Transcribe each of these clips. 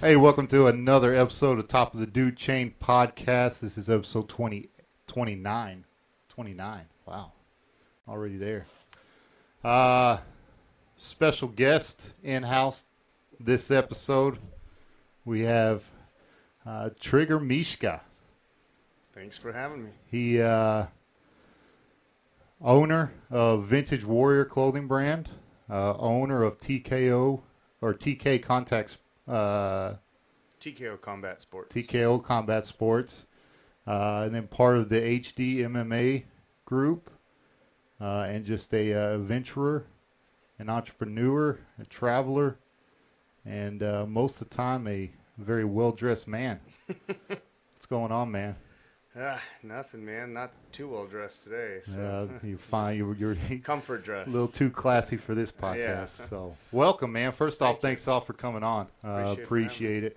Hey, welcome to another episode of Top of the Dude Chain podcast. This is episode 20, 29. 29. Wow. Already there. Uh, special guest in house this episode. We have uh, Trigger Mishka. Thanks for having me. He uh, owner of Vintage Warrior clothing brand, uh, owner of TKO or TK Contacts uh, TKO Combat Sports. TKO Combat Sports, uh, and then part of the HD MMA group, uh, and just a uh, adventurer, an entrepreneur, a traveler, and uh, most of the time a very well dressed man. What's going on, man? Ah, nothing, man. Not too well dressed today. So. Uh, you're fine. You're, you're Comfort dress. a little too classy for this podcast. Yeah. So, welcome, man. First off, you. thanks all for coming on. Uh, Appreciate appreciate it.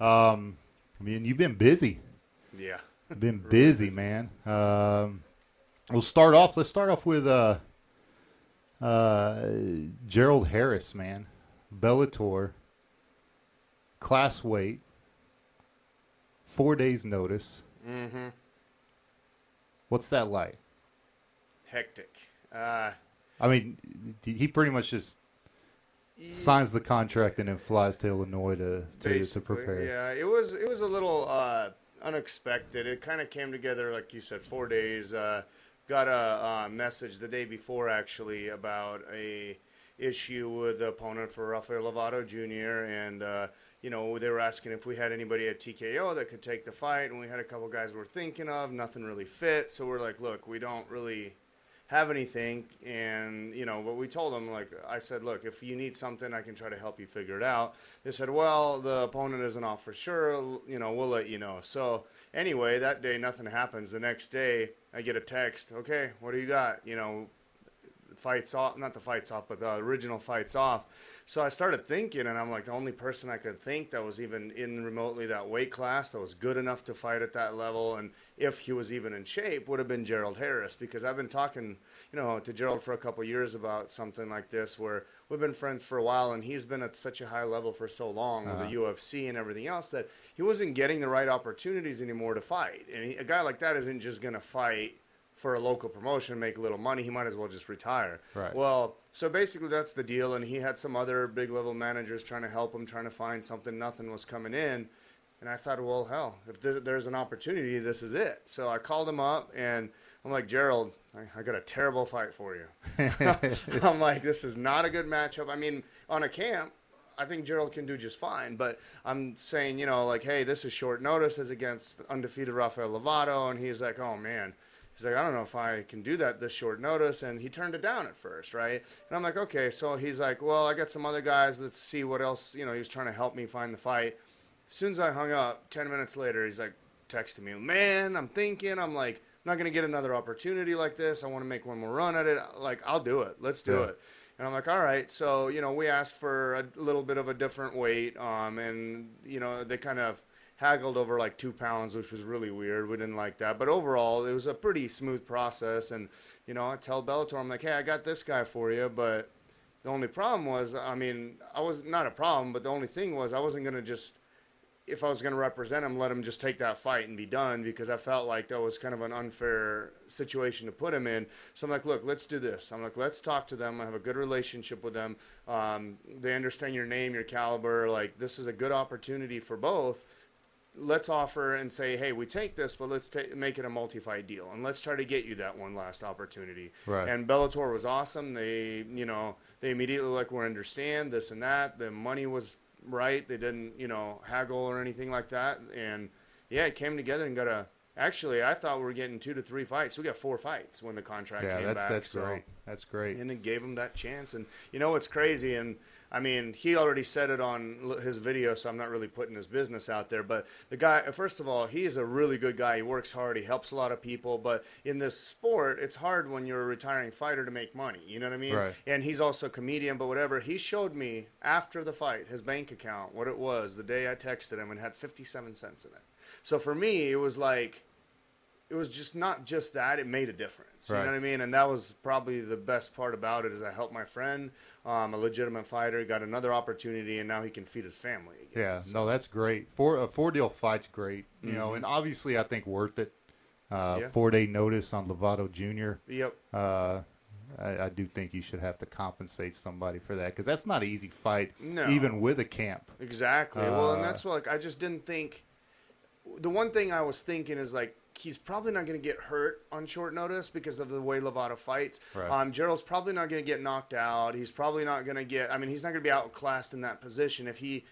Um, I mean, you've been busy. Yeah. Been Really busy, busy. man. Um, we'll start off. Let's start off with uh, uh, Gerald Harris, man. Bellator, class weight, four days notice. Mm-hmm. What's that like? Hectic. Uh, I mean, he pretty much just signs the contract and then flies to Illinois to to, to prepare. Yeah, it was it was a little uh, unexpected. It kind of came together, like you said, four days. Uh, got a uh, message the day before, actually, about a issue with the opponent for Rafael Lovato Jr. and uh, you know they were asking if we had anybody at TKO that could take the fight, and we had a couple guys we we're thinking of. Nothing really fit, so we're like, look, we don't really have anything and you know but we told them like i said look if you need something i can try to help you figure it out. They said well the opponent isn't off for sure you know we'll let you know. So anyway that day nothing happens. The next day i get a text okay what do you got? You know fights off not the fights off but the original fights off. So i started thinking and i'm like the only person i could think that was even in remotely that weight class that was good enough to fight at that level and if he was even in shape would have been gerald harris because i've been talking you know to gerald for a couple years about something like this where we've been friends for a while and he's been at such a high level for so long with the uh-huh. ufc and everything else that he wasn't getting the right opportunities anymore to fight. And he, a guy like that isn't just going to fight for a local promotion make a little money, he might as well just retire. Right. Well, so basically that's the deal. And he had some other big level managers trying to help him, trying to find something. Nothing was coming in. And I thought, well, hell, if there's an opportunity, this is it. So I called him up and I'm like, Gerald, I, I got a terrible fight for you. I'm like, this is not a good matchup. I mean, on a camp, I think Gerald can do just fine, but I'm saying, you know, like, hey, this is short notice as against undefeated Rafael Lovato, and he's like, oh man, he's like, I don't know if I can do that this short notice, and he turned it down at first, right? And I'm like, okay, so he's like, well, I got some other guys, let's see what else, you know, he was trying to help me find the fight. As soon as I hung up, ten minutes later, he's like, texting me, man, I'm thinking, I'm like, I'm not gonna get another opportunity like this. I want to make one more run at it. Like, I'll do it. Let's do Yeah. it. And I'm like, all right. So, you know, we asked for a little bit of a different weight. Um, and, you know, they kind of haggled over like two pounds, which was really weird. We didn't like that. But overall, it was a pretty smooth process. And, you know, I tell Bellator, I'm like, hey, I got this guy for you. But the only problem was, I mean, I was not a problem, but the only thing was I wasn't going to just if I was going to represent him, let him just take that fight and be done because I felt like that was kind of an unfair situation to put him in. So I'm like, look, let's do this. I'm like, let's talk to them. I have a good relationship with them. Um, they understand your name, your caliber. Like, this is a good opportunity for both. Let's offer and say, hey, we take this, but let's ta- make it a multi-fight deal, and let's try to get you that one last opportunity. Right. And Bellator was awesome. They, you know, they immediately like we understand this and that. The money was right. They didn't, you know, haggle or anything like that. And yeah, it came together and got a. Actually, I thought we were getting two to three fights. We got four fights when the contract yeah, came that's back. that's so- great. That's great. and it gave him that chance. And you know what's crazy? And I mean, he already said it on his video, so I'm not really putting his business out there. But the guy, first of all, he's a really good guy. He works hard. He helps a lot of people. But in this sport, it's hard when you're a retiring fighter to make money. You know what I mean? Right. And he's also a comedian, but whatever. He showed me after the fight his bank account, what it was the day I texted him, and had 57 cents in it. So for me, it was like it was just not just that; it made a difference. You know what I mean? And that was probably the best part about it is I helped my friend, um, a legitimate fighter, got another opportunity, and now he can feed his family again. Yeah, So, no, that's great. Four a four deal fight's great, you know, and obviously I think worth it. Uh, Mm-hmm. Yeah. Four day notice on Lovato Jr. Yep. Uh, I, I do think you should have to compensate somebody for that because that's not an easy fight, No. even with a camp. Exactly. well, and Uh, that's what like I just didn't think. The one thing I was thinking is like he's probably not going to get hurt on short notice because of the way Lovato fights. Right. Um, Gerald's probably not going to get knocked out. He's probably not going to get. I mean, he's not going to be outclassed in that position. If he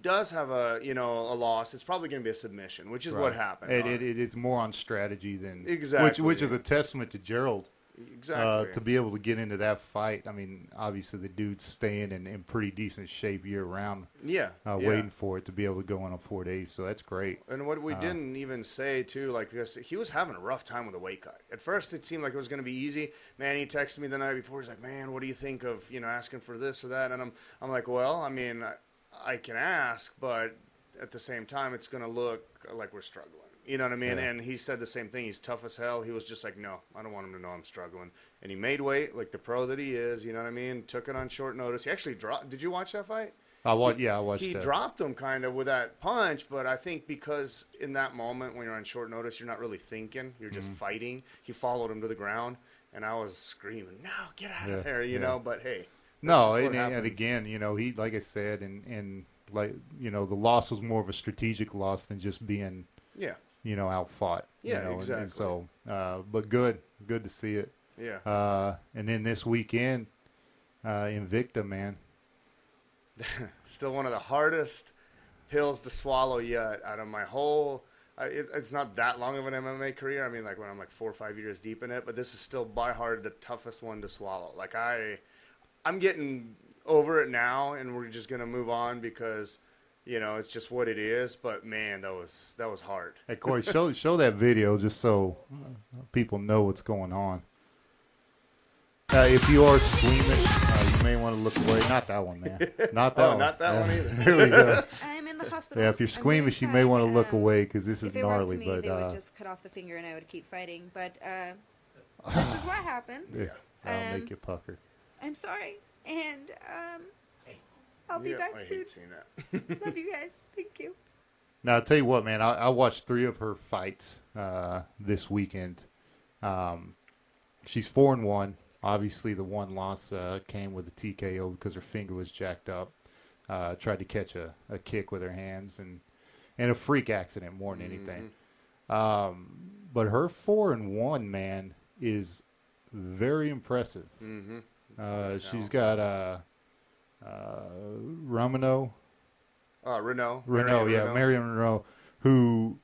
does have a you know a loss, it's probably going to be a submission, which is what happened. It, it, it, it's more on strategy than Exactly. which which is a testament to Gerald exactly. uh, to be able to get into that fight. I mean, obviously the dude's staying in, in pretty decent shape year round, yeah, uh, yeah. waiting for it to be able to go on on four days. So that's great. And what Uh. we didn't even say too, like because he was having a rough time with the weight cut. At first, it seemed like it was going to be easy. Man, he texted me the night before. He's like, "Man, what do you think of you know asking for this or that?" And I'm I'm like, "Well, I mean, I, I can ask, but at the same time, it's going to look like we're struggling." You know what I mean? Yeah. And he said the same thing. He's tough as hell. He was just like, "No, I don't want him to know I'm struggling." And he made weight like the pro that he is. You know what I mean? Took it on short notice. He actually dropped. Did you watch that fight? I watch. Yeah, I watched. he that. dropped him kind of with that punch, but I think because in that moment when you're on short notice, you're not really thinking, you're Mm-hmm. just fighting. He followed him to the ground, and I was screaming, "No, get out Yeah, of there!" You yeah. know. But hey, No, and, and again, you know, he like I said, and and like you know, the loss was more of a strategic loss than just being yeah, you know outfought. Yeah, you know, and- exactly. And, so, uh, but good, good to see it. yeah, Uh, and then this weekend, uh, Invicta, man. still one of the hardest pills to swallow yet out of my whole. I, it, it's not that long of an MMA career. I mean, like when I'm like four or five years deep in it, but this is still by hard the toughest one to swallow. Like I, I'm getting over it now, and we're just gonna move on because, you know, it's just what it is. But man, that was that was hard. Hey Corey, show show that video just so uh, people know what's going on. Uh, if you are squeamish, uh, you may want to look away. Not that one, man. Not that Oh, one. not that Yeah. one either. Here we go. I'm in the hospital. Yeah, if you're squeamish, you may want to look Um, away because this is If it were up gnarly. to me, but they uh, would just cut off the finger and I would keep fighting. But uh, this is what happened. yeah, that'll Um, make you pucker. I'm sorry, and um, I'll be Yeah, back I soon. hate seeing that. Love you guys. Thank you. Now I'll tell you what, man. I, I watched three of her fights uh, this weekend. Um, she's four and one. Obviously, the one loss uh, came with a TKO because her finger was jacked up. Uh, tried to catch a, a kick with her hands and and a freak accident more than anything. Um, but her four and one man is very impressive. mm-hmm. Uh, she's got uh, uh, Romano Uh, Reneau. Reneau, yeah, Reneau. Marion Reneau, who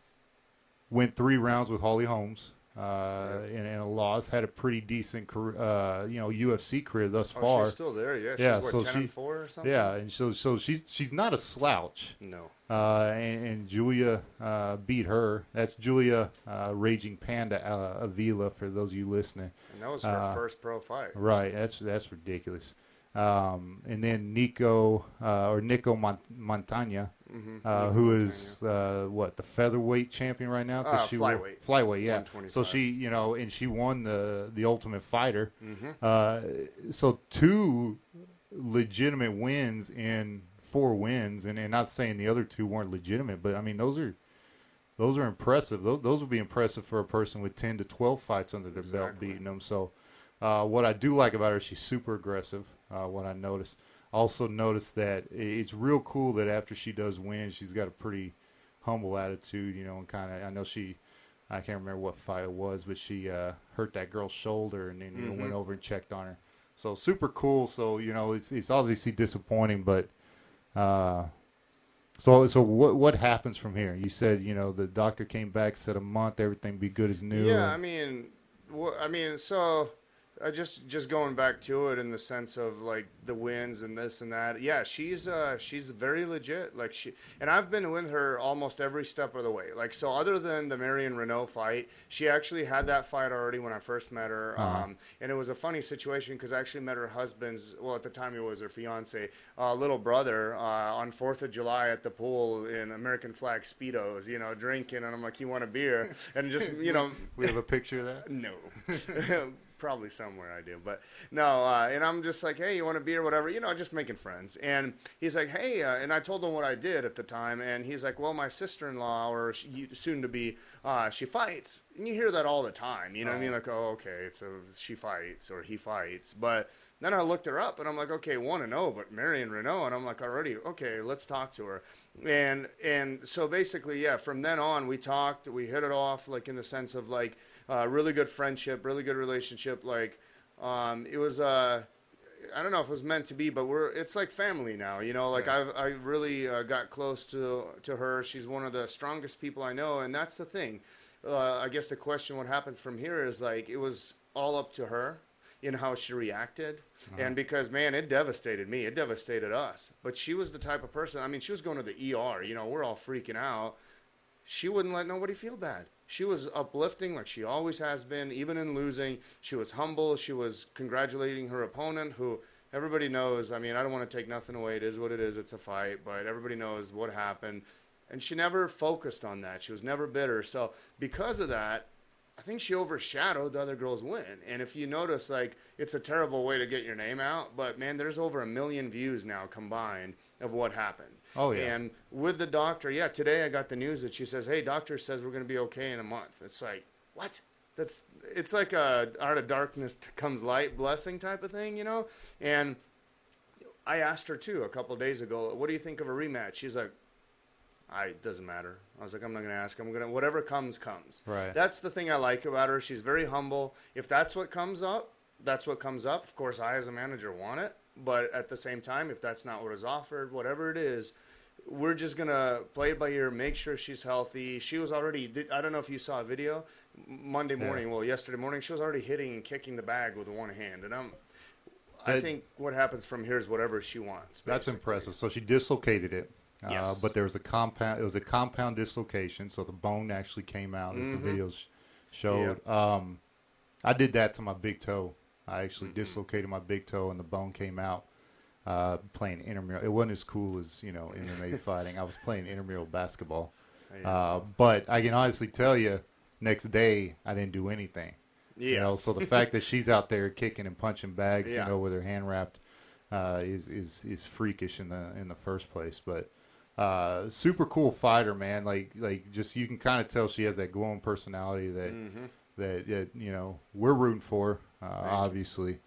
went three rounds with Holly Holmes uh, in, in a loss, had a pretty decent career, uh, you know, UFC career thus Oh, far. she's still there. Yeah, she's Yeah, what, so ten she- and four or something. yeah, and so so she's she's not a slouch. No. Uh, and, and Julia uh, beat her. That's Julia uh, Raging Panda uh, Avila for those of you listening. And that was her Uh, first pro fight. Right, that's that's ridiculous. Um, and then Nico uh, or Nico Mont- Montaño, Mm-hmm. uh, who is uh, what the featherweight champion right now? 'Cause Uh, she flyweight. flyweight, yeah. So she, you know, and she won the the Ultimate Fighter. Mm-hmm. Uh, so two legitimate wins in four wins, and, and not saying the other two weren't legitimate, but I mean those are those are impressive. Those those would be impressive for a person with ten to twelve fights under their belt beating them. So uh, what I do like about her, she's super aggressive. Uh, what I noticed. Also noticed that it's real cool that after she does win, she's got a pretty humble attitude, you know, and kind of. I know she, I can't remember what fight it was, but she uh, hurt that girl's shoulder and then you know, went over and checked on her. So super cool. So you know, it's it's obviously disappointing, but uh, so so what what happens from here? You said you know the doctor came back, said a month, everything be good as new. Yeah, I mean, I mean, so uh, just just going back to it in the sense of like the wins and this and that. Yeah, she's uh she's very legit. Like she and I've been with her almost every step of the way. Like so, other than the Marion Reneau fight, she actually had that fight already when I first met her. Uh-huh. Um, and it was a funny situation because I actually met her husband's. Well, at the time he was her fiance, uh, little brother uh, on Fourth of July at the pool in American flag speedos. You know, drinking, and I'm like, "You want a beer?" And just you know. We have a picture of that. No. Probably somewhere I do, but no. Uh, and I'm just like, hey, you want a beer, whatever, you know, just making friends. And he's like, hey, uh, and I told him what I did at the time, and he's like, well, my sister-in-law or she, soon to be, uh, she fights, and you hear that all the time. You know what I mean? Like, oh, okay, it's a she fights or he fights, but. Then I looked her up and I'm like, okay, one and oh, but Marion Reneau, and I'm like, already, okay, let's talk to her. And and so basically, yeah, from then on we talked, we hit it off, like in the sense of like uh, really good friendship, really good relationship. Like um, it was, uh, I don't know if it was meant to be, but we're it's like family now. You know, like I've I really uh, got close to to her. She's one of the strongest people I know, and that's the thing. Uh, I guess the question, what happens from here, is like it was all up to her in how she reacted. And because, man, it devastated me. It devastated us. But she was the type of person, I mean, she was going to the ER. You know, we're all freaking out. She wouldn't let nobody feel bad. She was uplifting like she always has been, even in losing. She was humble. She was congratulating her opponent, who everybody knows. I mean, I don't want to take nothing away. It is what it is. It's a fight, but everybody knows what happened. And she never focused on that. She was never bitter. So, because of that, I think she overshadowed the other girl's win. And if you notice, like, it's a terrible way to get your name out, but man, there's over a million views now combined of what happened. Oh, yeah. And with the doctor, yeah, today I got the news that she says, hey, doctor says we're going to be okay in a month. It's like, what? That's, it's like a out of darkness comes light blessing type of thing, you know? And I asked her too a couple days ago, what do you think of a rematch? She's like, I it doesn't matter. I was like, I'm not gonna ask. I'm gonna whatever comes comes. Right. That's the thing I like about her. She's very humble. If that's what comes up, that's what comes up. Of course, I as a manager want it, but at the same time, if that's not what is offered, whatever it is, we're just gonna play it by ear. Make sure she's healthy. She was already. I don't know if you saw a video Monday morning. Well, yesterday morning, she was already hitting and kicking the bag with one hand, and I'm. I That- think what happens from here is whatever she wants. That's impressive. So she dislocated it. Uh, Yes. but there was a compound. It was a compound dislocation, so the bone actually came out as Mhm. the videos showed. Um, I did that to my big toe. I actually Mm-hmm. dislocated my big toe, and the bone came out. Uh, playing intramural, it wasn't as cool as you know MMA fighting. I was playing intramural basketball. Uh, but I can honestly tell you, next day I didn't do anything. You Yeah. know, so the fact that she's out there kicking and punching bags, Yeah. you know, with her hand wrapped, uh, is is is freakish in the in the first place. But uh, super cool fighter, man. Like like just you can kind of tell she has that glowing personality that Mm-hmm. That, that you know we're rooting for, uh, obviously.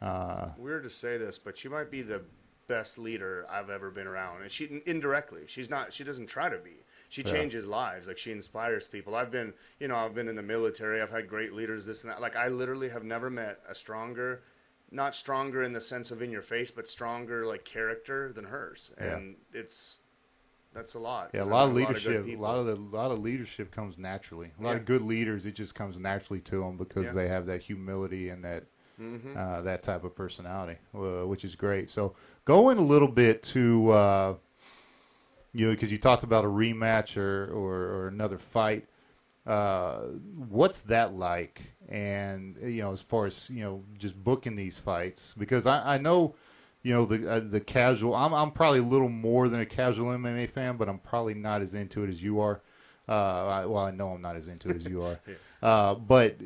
Uh, weird to say this, but she might be the best leader I've ever been around, and she indirectly, she's not. She doesn't try to be. She Yeah. changes lives. Like she inspires people. I've been, you know, I've been in the military. I've had great leaders. This and that. Like I literally have never met a stronger, not stronger in the sense of in your face, but stronger like character than hers. Yeah. And it's that's a lot. yeah, a lot of met good leadership, a lot of the lot of leadership comes naturally. A lot Yeah. of good leaders, it just comes naturally to them because Yeah. they have that humility and that Mhm. uh, that type of personality, uh, which is great. So going a little bit to uh, you know because you talked about a rematch or or, or another fight. Uh, what's that like? And you know, as far as you know, just booking these fights because I, I know. You know the uh, the casual. I'm I'm probably a little more than a casual MMA fan, but I'm probably not as into it as you are. Uh, I, well, I know I'm not as into it as you are. uh, but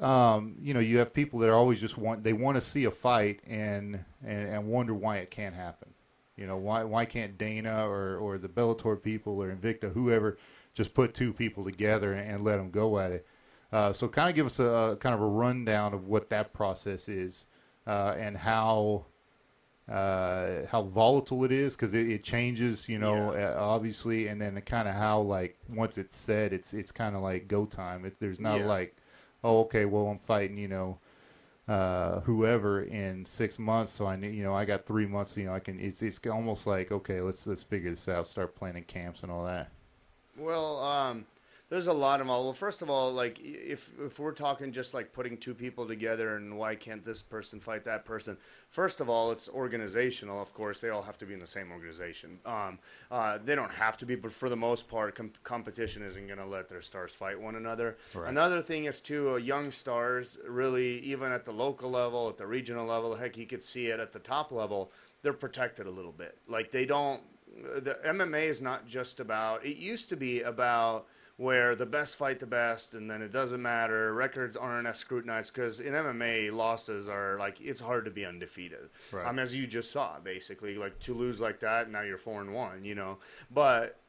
um, you know, you have people that are always just want they want to see a fight and, and and wonder why it can't happen. You know, why why can't Dana or or the Bellator people or Invicta whoever just put two people together and, and let them go at it? Uh, so, kind of give us a, a kind of a rundown of what that process is uh, and how uh, how volatile it is because it, it changes, you know, Yeah. uh, obviously, and then kind of how like once it's said, it's it's kind of like go time. It, there's not Yeah. like, oh, okay, well, I'm fighting, you know, uh, whoever in six months, so I need, you know, I got three months, you know, I can. It's it's almost like okay, let's let's figure this out, start planning camps and all that. Well, um, There's a lot of. Well, first of all, like if if we're talking just like putting two people together and why can't this person fight that person? First of all, it's organizational. Of course, they all have to be in the same organization. Um, uh, they don't have to be, but for the most part, com- competition isn't going to let their stars fight one another. Right. Another thing is too, uh, young stars really, even at the local level, at the regional level, heck, you could see it at the top level. They're protected a little bit. Like they don't. The MMA is not just about. It used to be about where the best fight the best, and then it doesn't matter. Records aren't as scrutinized because in MMA, losses are like it's hard to be undefeated. Right. Um, as you just saw, basically, like to lose like that, now you're four and one. You know, but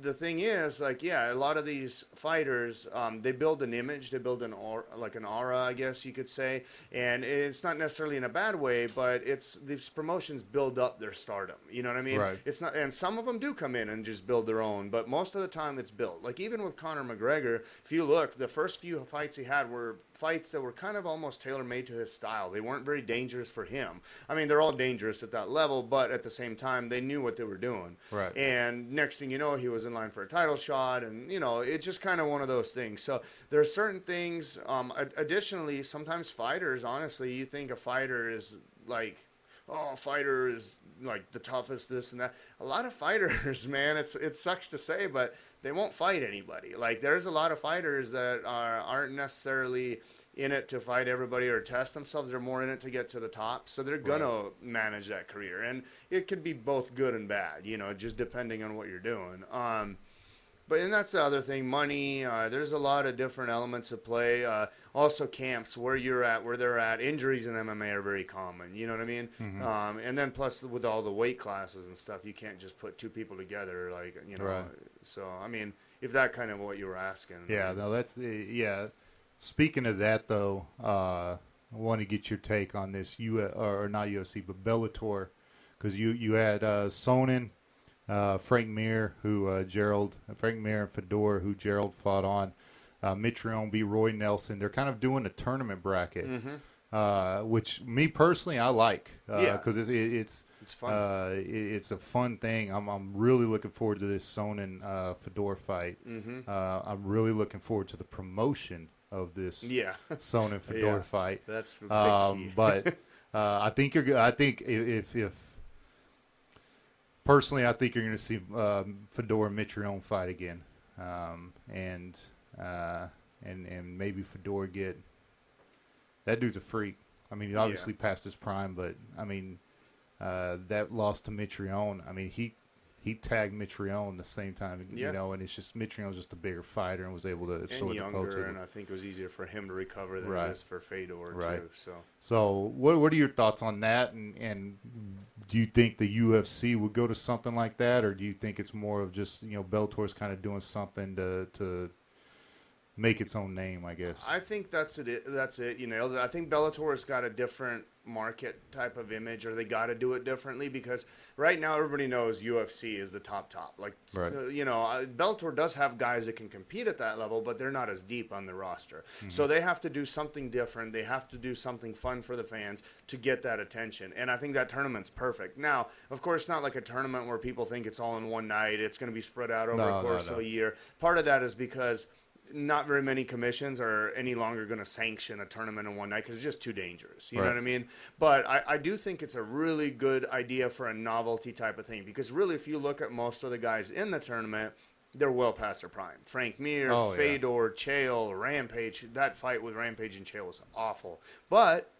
the thing is, like, yeah, a lot of these fighters, um, they build an image, they build an aura, like an aura, I guess you could say, and it's not necessarily in a bad way, but it's these promotions build up their stardom. You know what I mean? Right. It's not, and some of them do come in and just build their own, but most of the time it's built. Like even with Conor McGregor, if you look, the first few fights he had were fights that were kind of almost tailor made to his style. They weren't very dangerous for him. I mean, they're all dangerous at that level, but at the same time, they knew what they were doing. Right. And next thing you know, he was in line for a title shot, and you know, it's just kind of one of those things. So there are certain things. Um, additionally, sometimes fighters, honestly, you think a fighter is like, oh, fighter is like the toughest, this and that. A lot of fighters, man, it's it sucks to say, but they won't fight anybody. Like there's a lot of fighters that are aren't necessarily in it to fight everybody or test themselves. They're more in it to get to the top. So they're gonna manage that career, and it could be both good and bad. You know, just depending on what you're doing. Um, but and that's the other thing, money. Uh, there's a lot of different elements of play. Uh, also, camps where you're at, where they're at. Injuries in MMA are very common. You know what I mean? Um, and then plus with all the weight classes and stuff, you can't just put two people together. Like you know. Right. So I mean, if that kind of what you were asking. Yeah, no, that's the yeah. Speaking of that, though, uh, I want to get your take on this U or not UFC, but Bellator, because you you had uh, Sonnen, uh, Frank Mir, who uh, Gerald Frank Mir and Fedor, who Gerald fought on. Uh, Mitrione beat Roy Nelson. They're kind of doing a tournament bracket, uh, which me personally I like Yeah. because it, it, it's It's fun. Uh, it, it's a fun thing. I'm I'm really looking forward to this Sonnen uh, Fedor fight. Mm-hmm. Uh, I'm really looking forward to the promotion of this Yeah, Sonnen Fedor Yeah. fight. that's Um, but uh, I think you're. I think if if personally, I think you're going to see um, Fedor and Mitrione fight again, um, and uh, and and maybe Fedor get that dude's a freak. I mean, he obviously past his prime, but I mean, uh, that loss to Mitrione. I mean, he he tagged Mitrione the same time, Yeah. you know, and it's just Mitrione's just a bigger fighter and was able to and sort younger, and I think it was easier for him to recover than Right. it is for Fedor Right. too. So So, what what are your thoughts on that? And and do you think the UFC would go to something like that, or do you think it's more of just you know Bellator's kind of doing something to to make its own name? I guess. I think that's it. That's it. You it. I think Bellator's got a different market type of image, or they got to do it differently because right now everybody knows UFC is the top top. Like, Right. uh, you know, uh, Bellator does have guys that can compete at that level, but they're not as deep on the roster. So they have to do something different. They have to do something fun for the fans to get that attention. And I think that tournament's perfect. Now, of course, it's not like a tournament where people think it's all in one night. It's going to be spread out over No, a no, course no. of a year. Part of that is because not very many commissions are any longer going to sanction a tournament in one night because it's just too dangerous. You know what I mean? But I, I do think it's a really good idea for a novelty type of thing because really, if you look at most of the guys in the tournament, they're well past their prime. Frank Mir, Oh, yeah. Fedor, Chael, Rampage. That fight with Rampage and Chael was awful. But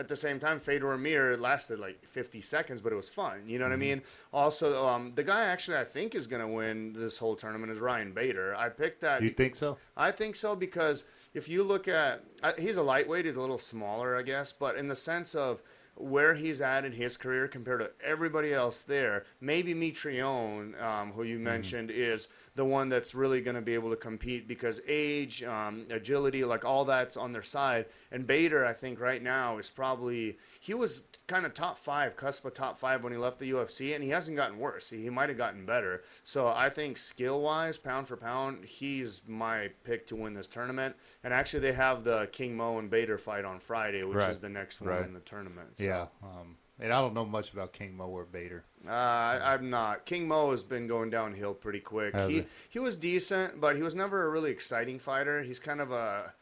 at the same time, Fedor Mir lasted like 50 seconds, but it was fun. You know Mm-hmm. what I mean? Also, um, the guy actually I think is going to win this whole tournament is Ryan Bader. I picked that. you think so? I think so because if you look at, uh, he's a lightweight. He's a little smaller, I guess, but in the sense of where he's at in his career compared to everybody else there, maybe Mitrione, um, who you mentioned, is the one that's really going to be able to compete because age, um, agility, like all that's on their side. And Bader, I think right now is probably he was kind of top five, cusp of top five when he left the UFC, and he hasn't gotten worse. He, he might have gotten better. So I think skill wise, pound for pound, he's my pick to win this tournament. And actually, they have the King Mo and Bader fight on Friday, which Right. is the next one Right. in the tournament. So. Yeah. Um, And I don't know much about King Mo or Bader. Uh, I, I'm not. King Mo has been going downhill pretty quick. Has he he? he was decent, but he was never a really exciting fighter. He's kind of a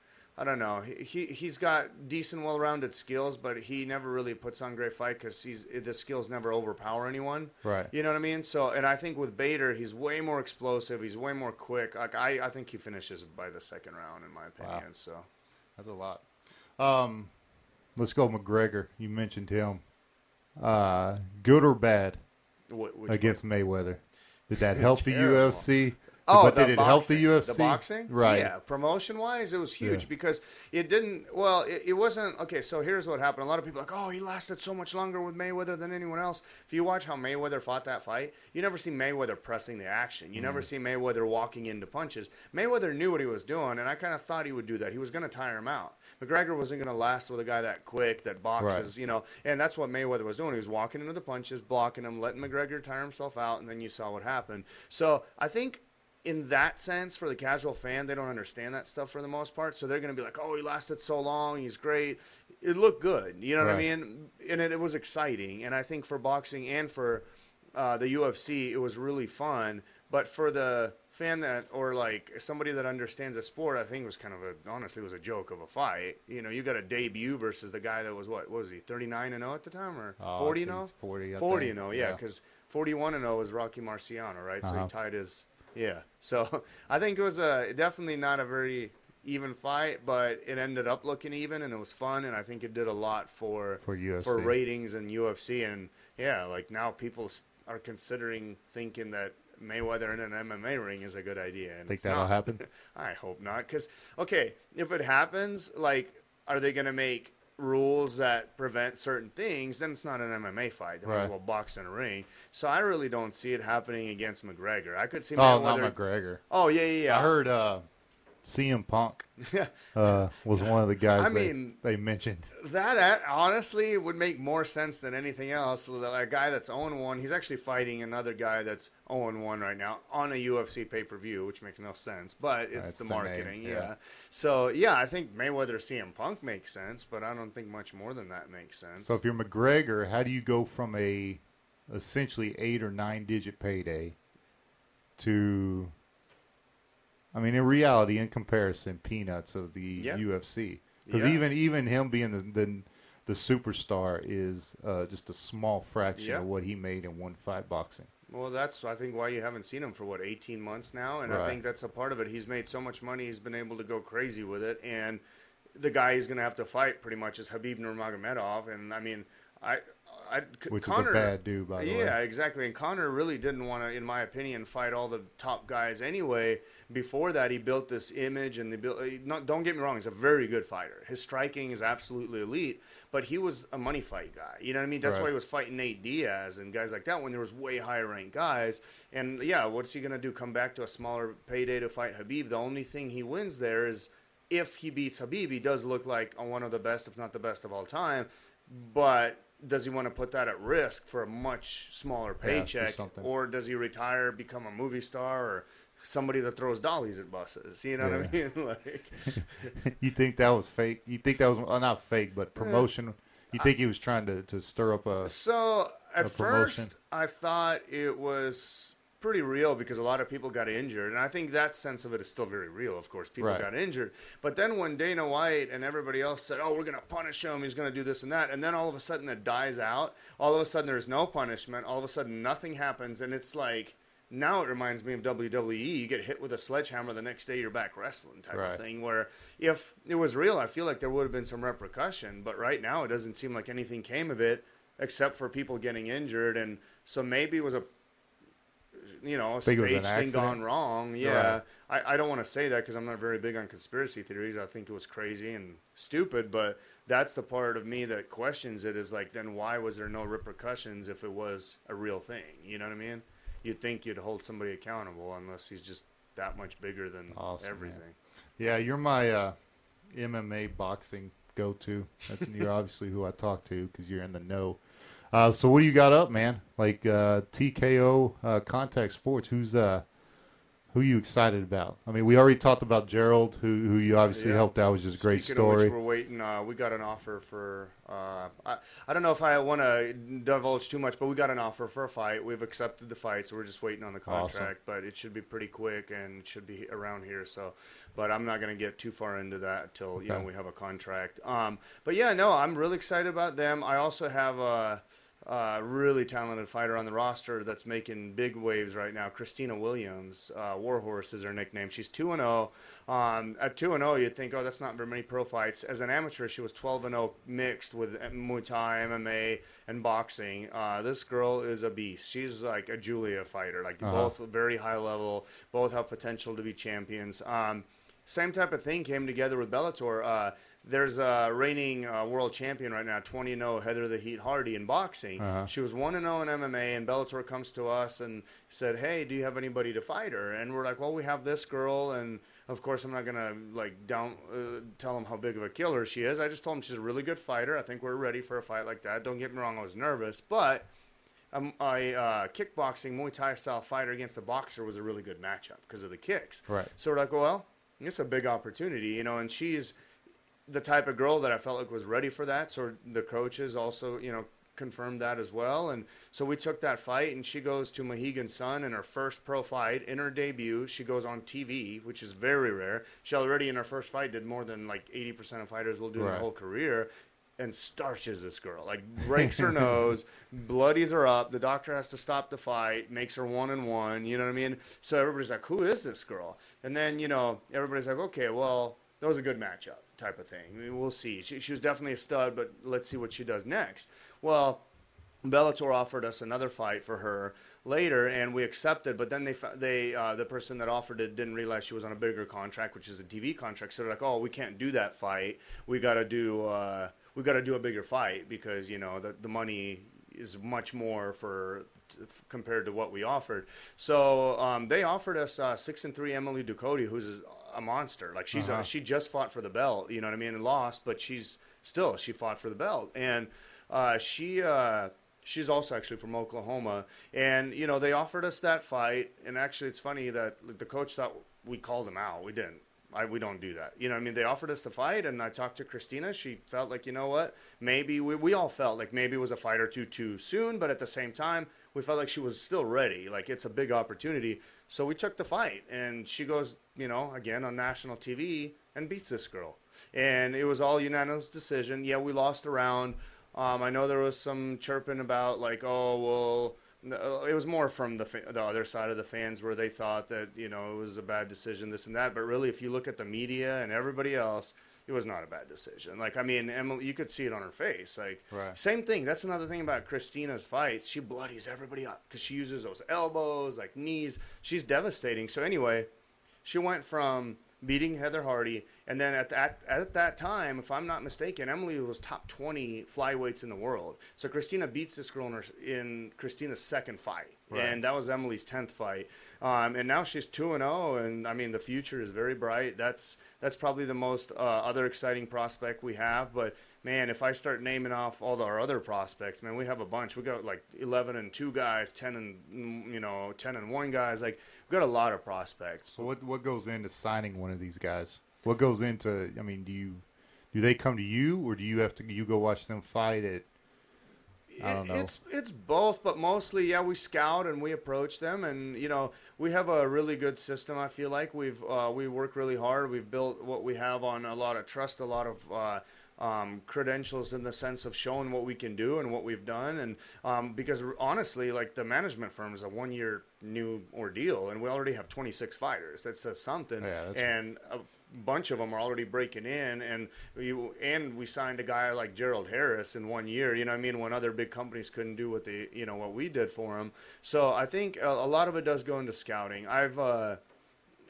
I don't know. He, he he's got decent, well-rounded skills, but he never really puts on great fight because he's the skills never overpower anyone. Right. You know what I mean? So, and I think with Bader, he's way more explosive. He's way more quick. Like I, I think he finishes by the second round, in my opinion. Wow. So, That's a lot. Um, let's go McGregor. You mentioned him. Uh, good or bad against Mayweather? Did that help the UFC? Oh, but the did it help the boxing. UFC? The boxing, right? Yeah, promotion wise, it was huge Yeah. because it didn't. Well, it, it wasn't okay. So here's what happened. A lot of people are like, oh, he lasted so much longer with Mayweather than anyone else. If you watch how Mayweather fought that fight, you never see Mayweather pressing the action. You Mm. never see Mayweather walking into punches. Mayweather knew what he was doing, and I kind of thought he would do that. He was going to tire him out. McGregor wasn't going to last with a guy that quick that boxes, you know, and that's what Mayweather was doing. He was walking into the punches, blocking him, letting McGregor tire himself out, and then you saw what happened. So I think in that sense, for the casual fan, they don't understand that stuff for the most part. So they're going to be like, "Oh, he lasted so long. He's great. It looked good." You know what I mean? And it, it was exciting. And I think for boxing and for uh, the UFC, it was really fun. But for the fan that, or like somebody that understands the sport, I think was kind of a honestly was a joke of a fight. You know, you got a debut versus the guy that was what, what was he thirty nine and zero at the time or Oh, forty think and it's 0? 40, I 40 and 0, yeah, Yeah. because 41 and 0 was Rocky Marciano, right? So Uh-huh. he tied his yeah. So I think it was a definitely not a very even fight, but it ended up looking even and it was fun and I think it did a lot for For UFC. for ratings and UFC and yeah, like now people are considering thinking that Mayweather in an MMA ring is a good idea. And Think that'll not. happen? I hope not. Because, okay, if it happens, like, are they going to make rules that prevent certain things? Then it's not an MMA fight. They might Right. as well box in a ring. So I really don't see it happening against McGregor. I could see Mayweather. Oh, not. McGregor. oh, yeah, yeah, yeah. I heard uh, CM Punk uh, was one of the guys I they, mean- they mentioned. That uh, honestly would make more sense than anything else. A guy that's 0 1, he's actually fighting another guy that's 0 1 right now on a UFC pay per view, which makes no sense, but it's the the marketing. yeah. yeah. So, yeah, I think Mayweather CM Punk makes sense, but I don't think much more than that makes sense. So if you're McGregor, how do you go from a essentially eight or nine digit payday to, I mean, in reality, in comparison, peanuts of the Yeah. UFC? Because Yeah. even even him being the the, the superstar is uh, just a small fraction Yeah. of what he made in one fight boxing. Well, that's I think why you haven't seen him for what 18 months now, and I think that's a part of it. He's made so much money, he's been able to go crazy with it, and the guy he's going to have to fight pretty much is Habib Nurmagomedov, and I mean, I, I Which Conor, is a bad dude, by the way. yeah, exactly. And Conor really didn't want to, in my opinion, fight all the top guys anyway. Before that, he built this image, and the built. Uh, not, don't get me wrong, he's a very good fighter. His striking is absolutely elite, but he was a money fight guy. You know what I mean? That's Right. why he was fighting Nate Diaz and guys like that when there was way higher ranked guys. And yeah, what's he gonna do? Come back to a smaller payday to fight Habib? The only thing he wins there is if he beats Habib, he does look like one of the best, if not the best of all time. But does he want to put that at risk for a much smaller Yeah, paycheck, something. or does he retire, become a movie star, or somebody that throws dollies at buses? You know what I mean? Like, you think that was fake? You think that was uh, not fake, but promotion? You think he was trying to, to stir up a? So at a first, I thought it was pretty real because a lot of people got injured, and I think that sense of it is still very real. Of course, people Right. got injured, but then when Dana White and everybody else said, "Oh, we're going to punish him. He's going to do this and that," and then all of a sudden it dies out. All of a sudden there's no punishment. All of a sudden nothing happens, and it's like. Now it reminds me of WWE. You get hit with a sledgehammer, the next day you're back wrestling type Right. of thing. Where if it was real, I feel like there would have been some repercussion. But right now, it doesn't seem like anything came of it except for people getting injured, and so maybe it was a you know a Think stage thing gone wrong. Yeah, I, I don't want to say that because I'm not very big on conspiracy theories. I think it was crazy and stupid, but that's the part of me that questions it. Is like, then why was there no repercussions if it was a real thing? You know what I mean? You'd think you'd hold somebody accountable unless he's just that much bigger than Awesome, man. everything. Yeah, you're my uh, MMA boxing go-to. You're obviously who I talk to because you're in the know. Uh, so what do you got up, man? Like uh, TKO uh, Contact Sports. Who's uh, who you excited about? I mean, we already talked about Gerald, who who you obviously Yeah. helped out, which is a great Speaking story. which, we're waiting. Uh, we got an offer for. Uh, I, I don't know if I want to divulge too much, but we got an offer for a fight. We've accepted the fight, so we're just waiting on the Awesome. contract. But it should be pretty quick and it should be around here. So, but I'm not going to get too far into that until you know we have a contract. Um, but yeah, no, I'm really excited about them. I also have a. Uh, really talented fighter on the roster that's making big waves right now. Kristina Williams, uh, Warhorse is her nickname. She's two and zero. Um, at two and zero, you'd think, oh, that's not very many pro fights. As an amateur, she was twelve and zero mixed with Muay Thai, MMA, and boxing. Uh, this girl is a beast. She's like a Julia fighter. Like Uh-huh. both very high level. Both have potential to be champions. Um, same type of thing came together with Bellator. Uh, there's a reigning uh, world champion right now, 20 0, Heather the Heat Hardy in boxing. Uh-huh. She was 1 0 in MMA, and Bellator comes to us and said, Hey, do you have anybody to fight her? And we're like, Well, we have this girl, and of course, I'm not going to like down uh, tell them how big of a killer she is. I just told them she's a really good fighter. I think we're ready for a fight like that. Don't get me wrong, I was nervous, but um, a uh, kickboxing Muay Thai style fighter against a boxer was a really good matchup because of the kicks. Right. So we're like, well, it's a big opportunity, you know, and she's the type of girl that I felt like was ready for that. So the coaches also, you know, confirmed that as well. And so we took that fight, and she goes to Mohegan Sun in her first pro fight. In her debut, she goes on TV, which is very rare. She already in her first fight did more than like 80% of fighters will do in Right. their whole career. And starches this girl, like breaks her nose, bloodies her up. The doctor has to stop the fight, makes her one and one. You know what I mean? So everybody's like, "Who is this girl?" And then you know everybody's like, "Okay, well, that was a good matchup, type of thing. I mean, we'll see." She, she was definitely a stud, but let's see what she does next. Well, Bellator offered us another fight for her later, and we accepted. But then they they uh, the person that offered it didn't realize she was on a bigger contract, which is a TV contract. So they're like, "Oh, we can't do that fight. We got to do uh, we got to do a bigger fight because you know the the money is much more for compared to what we offered." So um, they offered us uh, six and three Emily Ducote, who's a monster. Like she's Uh-huh. a, she just fought for the belt, you know what I mean, and lost, but she's still she fought for the belt, and uh, she. Uh, She's also actually from Oklahoma, and you know they offered us that fight. And actually, it's funny that the coach thought we called him out. We didn't. I, we don't do that. You know, what I mean, they offered us the fight, and I talked to Kristina. She felt like, you know what, maybe we, we all felt like maybe it was a fight or two too soon, but at the same time, we felt like she was still ready. Like it's a big opportunity, so we took the fight, and she goes, you know, again on national TV and beats this girl, and it was all unanimous decision. Yeah, we lost a round. Um, I know there was some chirping about like, oh well, it was more from the fa- the other side of the fans where they thought that you know it was a bad decision, this and that. But really, if you look at the media and everybody else, it was not a bad decision. Like I mean, Emily, you could see it on her face. Like Right. same thing. That's another thing about Kristina's fights. She bloodies everybody up because she uses those elbows, like knees. She's devastating. So anyway, she went from beating Heather Hardy, and then at that at that time, if I'm not mistaken, Emily was top 20 flyweights in the world. So Christina beats this girl in, her, in Kristina's second fight, Right. and that was Emily's 10th fight. Um, and now she's two and zero, and I mean the future is very bright. That's that's probably the most uh, other exciting prospect we have. But man, if I start naming off all our other prospects, man, we have a bunch. We got like 11 and two guys, 10 and mm, you know 10 and one guys. Like we've got a lot of prospects. So what what goes into signing one of these guys? What goes into? I mean, do you do they come to you, or do you have to you go watch them fight at? I don't know. It's it's both, but mostly, yeah, we scout and we approach them, and you know, we have a really good system. I feel like we've uh, we work really hard. We've built what we have on a lot of trust, a lot of. Uh, um, credentials in the sense of showing what we can do and what we've done, and um, because honestly, like the management firm is a one-year new ordeal, and we already have 26 fighters. That says something. Yeah, and a bunch of them are already breaking in, and you and we signed a guy like Gerald Harris in one year. You know, I mean, when other big companies couldn't do what they, you know, what we did for them. So I think a, a lot of it does go into scouting. I've uh,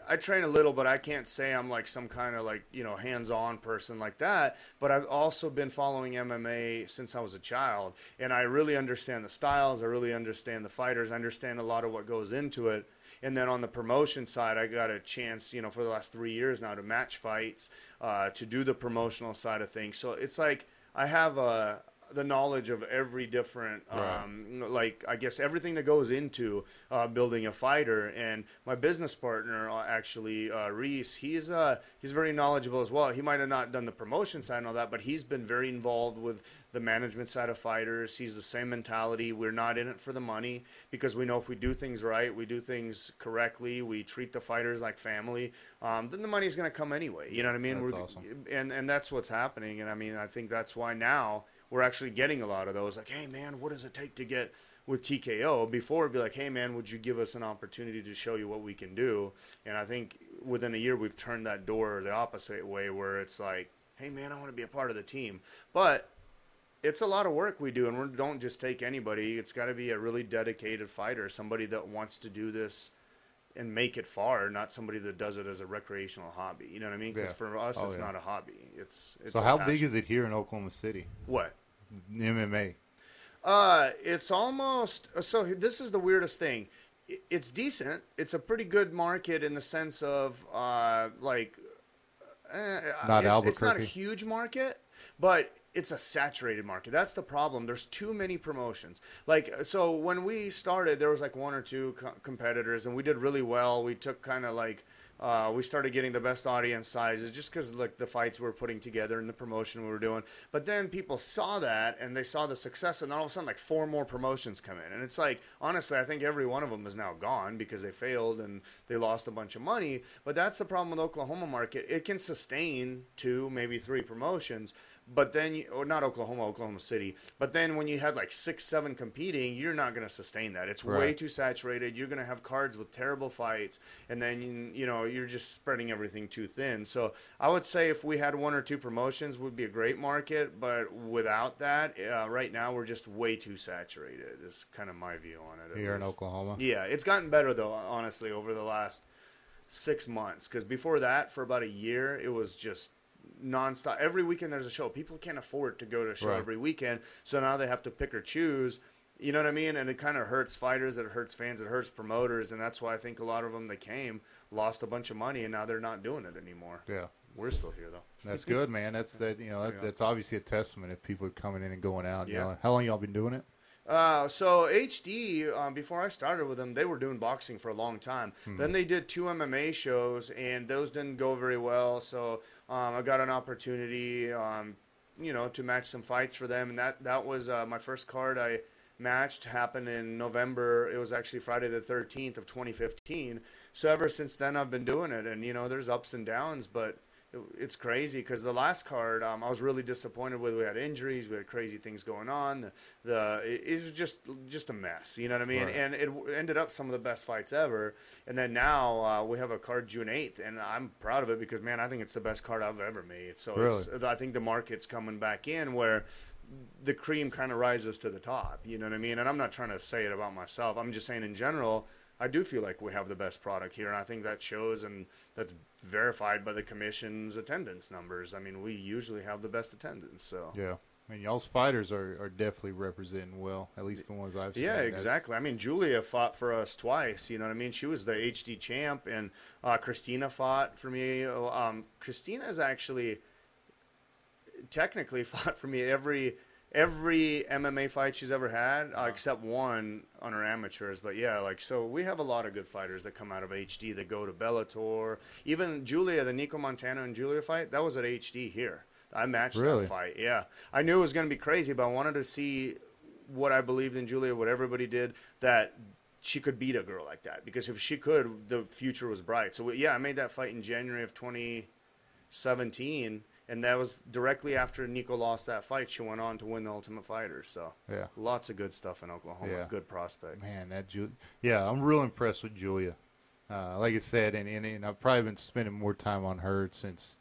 I train a little, but I can't say I'm like some kind of like you know hands-on person like that. But I've also been following MMA since I was a child, and I really understand the styles. I really understand the fighters. I understand a lot of what goes into it. And then on the promotion side, I got a chance, you know, for the last three years now to match fights, uh, to do the promotional side of things. So it's like I have a the knowledge of every different, Right. um, like I guess everything that goes into uh, building a fighter. And my business partner, uh, actually, uh, Reese, he's uh, he's very knowledgeable as well. He might have not done the promotion side and all that, but he's been very involved with the management side of fighters. He's the same mentality. We're not in it for the money because we know if we do things right, we do things correctly, we treat the fighters like family, um, then the money's going to come anyway. You know what I mean? That's We're- awesome. And and that's what's happening. And I mean, I think that's why now we're actually getting a lot of those. Like, hey man, what does it take to get with TKO? Before it'd be like, hey man, would you give us an opportunity to show you what we can do? And I think within a year we've turned that door the opposite way, where it's like, hey man, I want to be a part of the team, but it's a lot of work we do, and we don't just take anybody. It's got to be a really dedicated fighter, somebody that wants to do this and make it far, not somebody that does it as a recreational hobby. You know what I mean? Because Yeah. for us, Oh, it's yeah. not a hobby. It's, it's so how big is it here in Oklahoma City? what? MMA. Uh, it's almost so. This is the weirdest thing. It's decent. It's a pretty good market in the sense of uh, like eh, Not it's, it's not a huge market, but it's a saturated market. That's the problem. There's too many promotions. Like so, when we started, there was like one or two co- competitors, and we did really well. We took kind of like. Uh, we started getting the best audience sizes just because like the fights we were putting together and the promotion we were doing. But then people saw that and they saw the success, and all of a sudden like four more promotions come in, and it's like honestly, I think every one of them is now gone because they failed and they lost a bunch of money. But that's the problem with Oklahoma market. It can sustain two, maybe three promotions, but then you, or not Oklahoma, Oklahoma City. But then when you had like six, seven competing, you're not going to sustain that. It's way too saturated. You're going to have cards with terrible fights, and then you, you know you're just spreading everything too thin. So I would say if we had one or two promotions, would be a great market. But without that, uh, right now we're just way too saturated. Is kind of my view on it. Here in. Oklahoma. Yeah, it's gotten better though, honestly, over the last six months. Because before that, for about a year, it was just nonstop. Every weekend there's a show. People can't afford to go to a show Right. every weekend, so now they have to pick or choose. You know what I mean? And it kind of hurts fighters. It hurts fans. It hurts promoters, and that's why I think a lot of them that came lost a bunch of money, and now they're not doing it anymore. Yeah. We're still here though. That's good, man. That's that. You know, that, Yeah. that's obviously a testament if people are coming in and going out. You Yeah. know, how long y'all been doing it? Uh, so HD, um, before I started with them, they were doing boxing for a long time. Then they did two MMA shows, and those didn't go very well. So um, I got an opportunity, um, you know, to match some fights for them, and that that was uh, my first card I matched. Happened in November. It was actually Friday the 13th of 2015. So ever since then, I've been doing it, and you know, there's ups and downs, but it- it's crazy because the last card um, I was really disappointed with. We had injuries, we had crazy things going on. The, the it, it was just just a mess. You know what I mean? Right. And it ended up some of the best fights ever. And then now uh, we have a card June eighth, and I'm proud of it because man, I think it's the best card I've ever made. So it's, I think the market's coming back in where the cream kind of rises to the top. You know what I mean? And I'm not trying to say it about myself. I'm just saying in general. I do feel like we have the best product here, and I think that shows, and that's verified by the commission's attendance numbers. I mean, we usually have the best attendance, so Yeah. I mean, y'all's fighters are, are definitely representing well. At least the ones I've seen. Yeah, That's- exactly. I mean, Julia fought for us twice. You know what I mean? She was the HD champ, and uh, Kristina fought for me. Um, Kristina's actually technically fought for me every every MMA fight she's ever had, uh, except one on her amateurs. But yeah, like so, we have a lot of good fighters that come out of HD that go to Bellator. Even Julia, the Nicco Montaño and Julia fight, that was at HD here. I matched Really? that fight. Yeah, I knew it was going to be crazy, but I wanted to see what I believed in Julia, what everybody did, that she could beat a girl like that. Because if she could, the future was bright. So yeah, I made that fight in January of 2017, and that was directly after Nicco lost that fight. She went on to win the Ultimate Fighter. So Yeah. lots of good stuff in Oklahoma. Yeah. Good prospects. Man, that Ju- yeah, I'm real impressed with Julia. Uh, like I said, and, and and I've probably been spending more time on her since,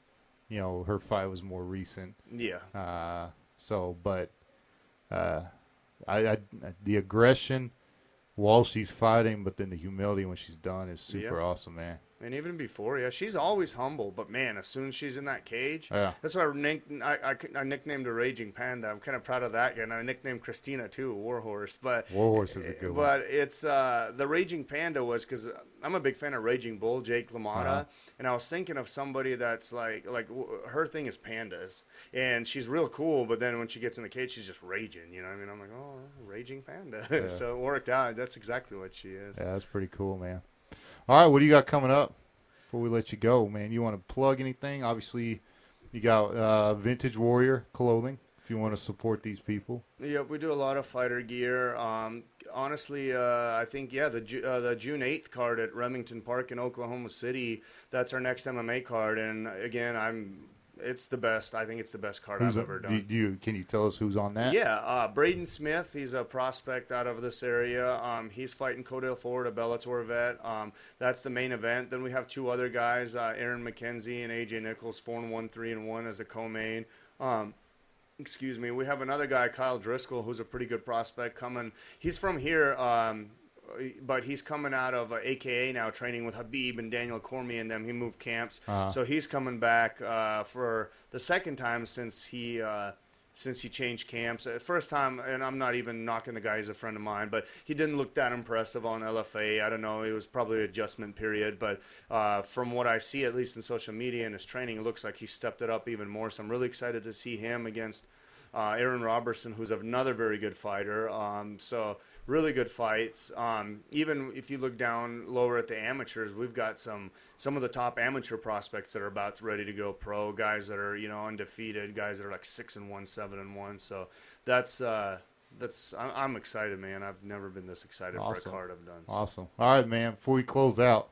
you know, her fight was more recent. Yeah. Uh, so, but uh, I, I the aggression while she's fighting, but then the humility when she's done is super Yeah. awesome, man. And even before, yeah, she's always humble. But man, as soon as she's in that cage, Yeah. that's why I, nick- I, I, I nicknamed her Raging Panda. I'm kind of proud of that. And I nicknamed Kristina too, Warhorse. But Warhorse is a good one. but it's uh, the Raging Panda was because I'm a big fan of Raging Bull, Jake LaMotta, Uh-huh. and I was thinking of somebody that's like like w- her thing is pandas, and she's real cool. But then when she gets in the cage, she's just raging. You know what I mean? I'm like, oh, Raging Panda. Yeah. so it worked out. That's exactly what she is. Yeah, that's pretty cool, man. All right, what do you got coming up before we let you go, man? You want to plug anything? Obviously, you got uh, Vintage Warrior clothing if you want to support these people. Yep, we do a lot of fighter gear. Um, honestly, uh, I think yeah, the uh, the June eighth card at Remington Park in Oklahoma City. That's our next MMA card, and again, I'm. It's the best. I think it's the best card Who's I've on- ever done. do you can you tell us who's on that? Yeah, uh, Braden Smith. He's a prospect out of this area. Um, he's fighting Codale Ford, a Bellator vet. Um, that's the main event. Then we have two other guys, uh, Aaron McKenzie and AJ Nichols, four and one, three and one as a co-main. Um, excuse me. We have another guy, Kyle Driscoll, who's a pretty good prospect coming. He's from here. Um, but he's coming out of uh, AKA now, training with Khabib and Daniel Cormier and them. He moved camps, Uh-huh. so he's coming back uh, for the second time since he uh, since he changed camps. First time, and I'm not even knocking the guy; he's a friend of mine, but he didn't look that impressive on LFA. I don't know; it was probably an adjustment period, but uh, from what I see, at least in social media and his training, it looks like he stepped it up even more. So I'm really excited to see him against uh, Aaron Robertson, who's another very good fighter. Um, so really good fights. Um, even if you look down lower at the amateurs, we've got some some of the top amateur prospects that are about ready to go pro. Guys that are you know undefeated. Guys that are like six and one, seven and one. So that's. Uh, that's I'm, I'm excited, man. I've never been this excited Awesome. for a card I've done. So. Awesome. All right, man. Before we close out,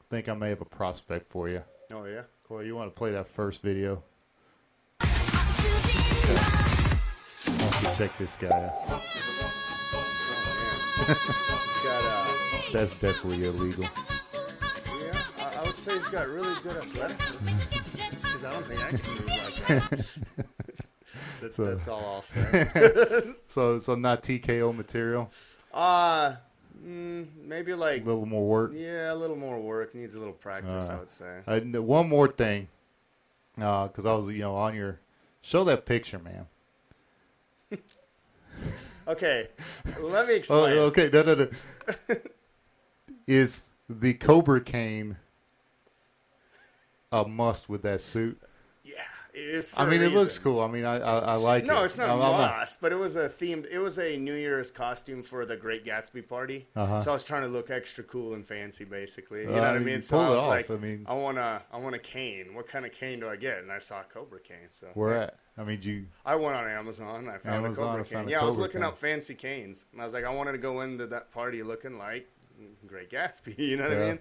I think I may have a prospect for you. Oh yeah. Corey, you want to play that first video? Why don't you check this guy out? Got uh, That's definitely illegal. yeah. I, I would say he's got really good athleticism. Because I don't think I can move like that. that's, So- that's all I'll say. So, so not TKO material. Uh, mm, maybe like A like little more work. yeah, a little more work needs a little practice. I Uh, would say. Uh, n- one more thing, because I was, you know, on your show that picture, man. Okay, let me Oh, explain. okay. No, no, no. Is the Cobra Cane a must with that suit? Yeah, it's. I mean, it looks cool. I mean, I I, I like it. No, it's not I'm must, but it was a themed. It was a New Year's costume for the Great Gatsby party. Uh-huh. So I was trying to look extra cool and fancy, basically. You Uh, know what I mean? So I it was off. like, I mean- I want a, I want a cane. What kind of cane do I get? And I saw a Cobra cane. So Where at? I mean, you. I went on Amazon. I found Amazon, a Cobra cane. a Yeah, I was looking cane. up fancy canes. And I was like, I wanted to go into that party looking like Great Gatsby. You know what Yeah. I mean?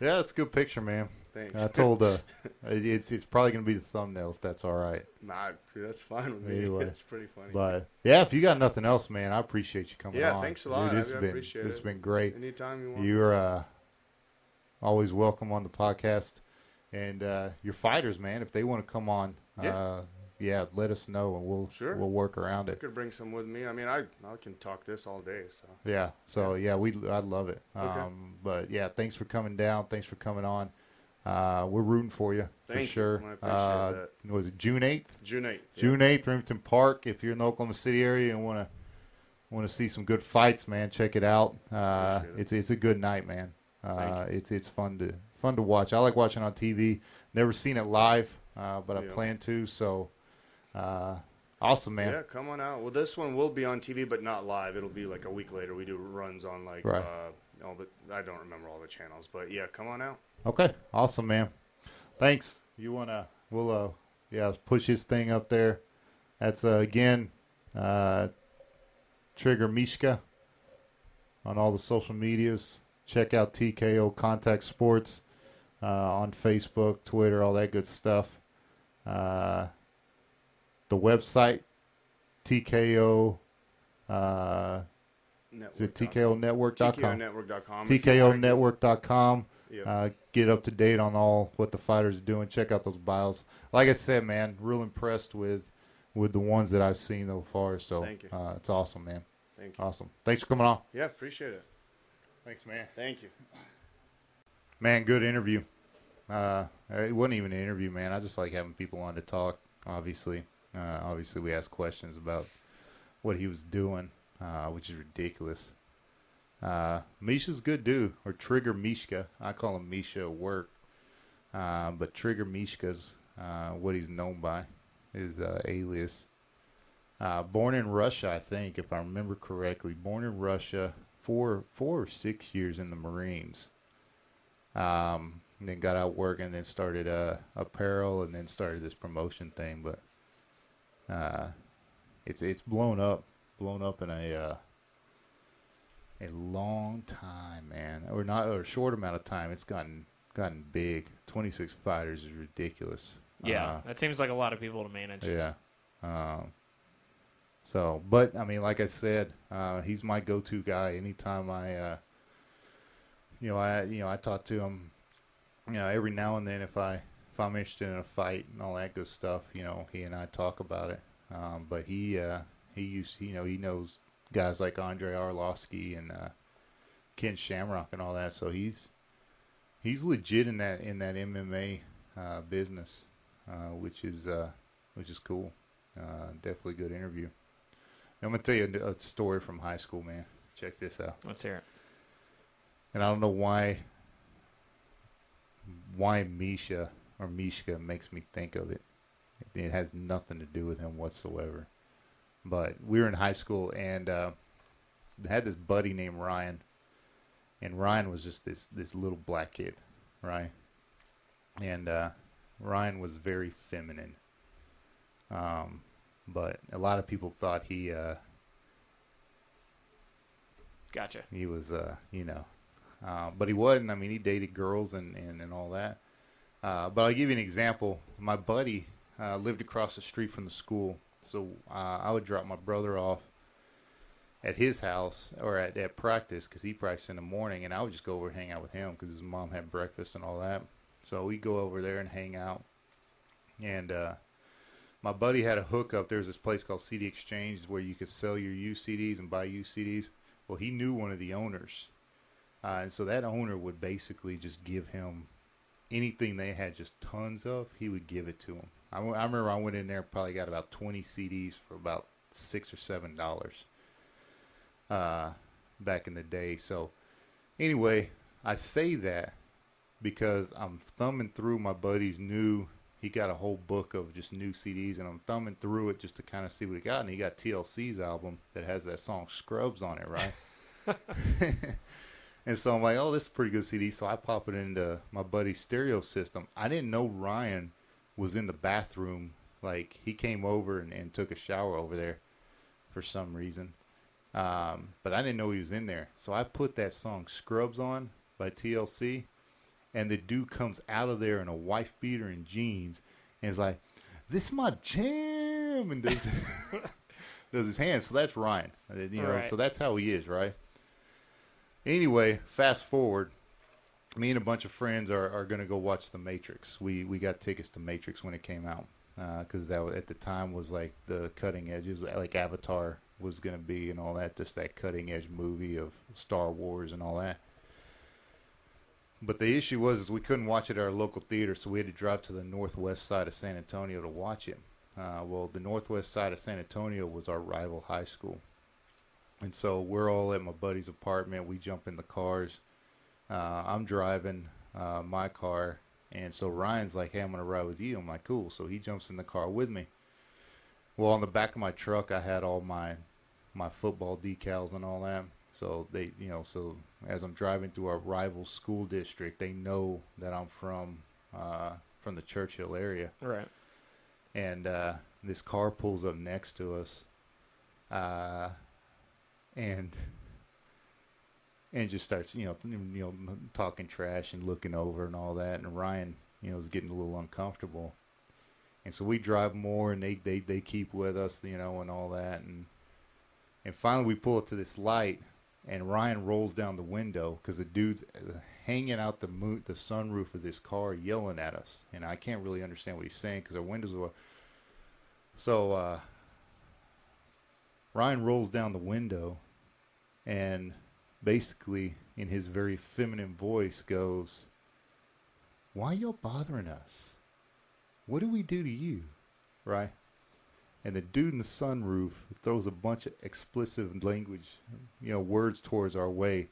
Yeah, it's a good picture, man. Thanks. I told uh, it's it's probably gonna be the thumbnail if that's all right. Nah, that's fine with me. Anyway. it's pretty funny. But yeah, if you got nothing else, man, I appreciate you coming Yeah, on. thanks a lot. Dude, it's I- I been appreciate it's it. It's been great. Anytime you want. You're uh, always welcome on the podcast, and uh, your fighters, man. If they want to come on, Yeah. uh, yeah, let us know, and we'll Sure. we'll work around I it. could bring some with me. I mean, I I can talk this all day. So Yeah. So yeah, we I'd love it. Okay. Um, but yeah, thanks for coming down. Thanks for coming on. Uh, we're rooting for you for Thank you. sure. Appreciate uh, that. Was it June eighth? June eighth. yeah. June eighth, Remington Park. If you're in the Oklahoma City area and want to want to see some good fights, man, check it out. Uh, it. it's it's a good night, man. Uh, it's it's fun to fun to watch. I like watching on TV. Never seen it live, uh, but I plan to. So uh, awesome, man. Yeah, come on out. Well, this one will be on TV, but not live. It'll be like a week later. We do runs on like Right. Uh, all the I don't remember all the channels, but yeah, come on out. Okay, awesome, man. Thanks. You wanna? We'll uh, yeah, push his thing up there. That's uh, again, uh, Trigger Mishka on all the social medias. Check out TKO Contact Sports uh, on Facebook, Twitter, all that good stuff. Uh, the website TKO. Is it TKONetwork.com? TKOnetwork.com. If you wanna- TKONetwork.com. Yep. Uh, get up to date on all what the fighters are doing. Check out those bios. Like I said, man, real impressed with with the ones that I've seen so far. So Thank you. Uh, it's awesome, man. Thank you. Awesome. Thanks for coming on. Yeah, appreciate it. Thanks, man. Thank you. Man, good interview. Uh, it wasn't even an interview, man. I just like having people on to talk. Obviously, uh, obviously, we asked questions about what he was doing, uh, which is ridiculous. Uh, Misha's good dude, or Trigger Mishka. I call him Misha at work. Uh, but Trigger Mishka's uh, what he's known by, his uh, alias. Uh, born in Russia, I think, if I remember correctly. Born in Russia, four, four or six years in the Marines. Um, then got out working, then started apparel, and then started this promotion thing. But uh, it's it's blown up, blown up in a uh, a long time, man, or not, or a short amount of time. It's gotten gotten big. Twenty six fighters is ridiculous. Yeah, Uh, that seems like a lot of people to manage. yeah. Um, so, but I mean, like I said, uh, he's my go-to guy. Anytime I, uh, you know, I you know I talk to him, you know, every now and then if I if I'm interested in a fight and all that good stuff, you know, he and I talk about it. Um, but he uh, he used you know he knows guys like Andrei Arlovsky and uh, Ken Shamrock and all that. So he's he's legit in that in that MMA uh, business, uh, which is uh, which is cool. Uh, definitely good interview. I'm gonna tell you a, a story from high school, man. Check this out. Let's hear it. And I don't know why why Misha or Mishka makes me think of it. It has nothing to do with him whatsoever. But we were in high school and uh, had this buddy named Ryan, and Ryan was just this this little black kid, right? And uh, Ryan was very feminine. Um, but a lot of people thought he uh, Gotcha. he was, uh, you know, uh, but he wasn't. I mean, he dated girls and, and, and all that. Uh, but I'll give you an example. My buddy uh, lived across the street from the school, so uh, I would drop my brother off at his house or at, at practice because he practiced in the morning, and I would just go over and hang out with him because his mom had breakfast and all that. So we'd go over there and hang out, and uh, my buddy had a hookup. There's this place called CD Exchange where you could sell your used CDs and buy used CDs. Well, he knew one of the owners, uh, and so that owner would basically just give him anything they had just tons of. He would give it to him. I, w- I remember I went in there, probably got about 20 CDs for about six or seven dollars uh, back in the day. So, anyway, I say that because I'm thumbing through my buddy's new. He got a whole book of just new CDs, and I'm thumbing through it just to kind of see what he got. And he got TLC's album that has that song "Scrubs" on it, right? and so I'm like, "Oh, this is a pretty good CD." So I pop it into my buddy's stereo system. I didn't know Ryan was in the bathroom. Like he came over and, and took a shower over there for some reason. Um, but I didn't know he was in there. So I put that song Scrubs on by TLC. And the dude comes out of there in a wife beater and jeans and is like, This is my jam. And does, does his hands. So that's Ryan. Uh, You know, Right. so that's how he is, right? Anyway, fast forward. Me and a bunch of friends are, are going to go watch The Matrix. We we got tickets to Matrix when it came out because that at the time was like the cutting edge. It was like Avatar was going to be and all that, just that cutting edge movie of Star Wars and all that. But the issue was is we couldn't watch it at our local theater, so we had to drive to the northwest side of San Antonio to watch it. Uh, well, the northwest side of San Antonio was our rival high school, and so we're all at my buddy's apartment. We jump in the cars. Uh, I'm driving uh, my car, and so Ryan's like, "Hey, I'm gonna ride with you." I'm like, "Cool." So he jumps in the car with me. Well, on the back of my truck, I had all my my football decals and all that. So they, you know, so as I'm driving through our rival school district, they know that I'm from uh, from the Churchill area Right. and uh, this car pulls up next to us, uh, and and just starts you know you know talking trash and looking over and all that, and Ryan you know is getting a little uncomfortable, and so we drive more, and they they they keep with us you know and all that, and and finally we pull up to this light. And Ryan rolls down the window because the dude's uh, hanging out the moon, the sunroof of this car, yelling at us, and I can't really understand what he's saying because our windows were. So uh, Ryan rolls down the window, and basically, in his very feminine voice, goes, why y'all bothering us? What do we do to you? Right? And the dude in the sunroof throws a bunch of explicit language, you know, words towards our way,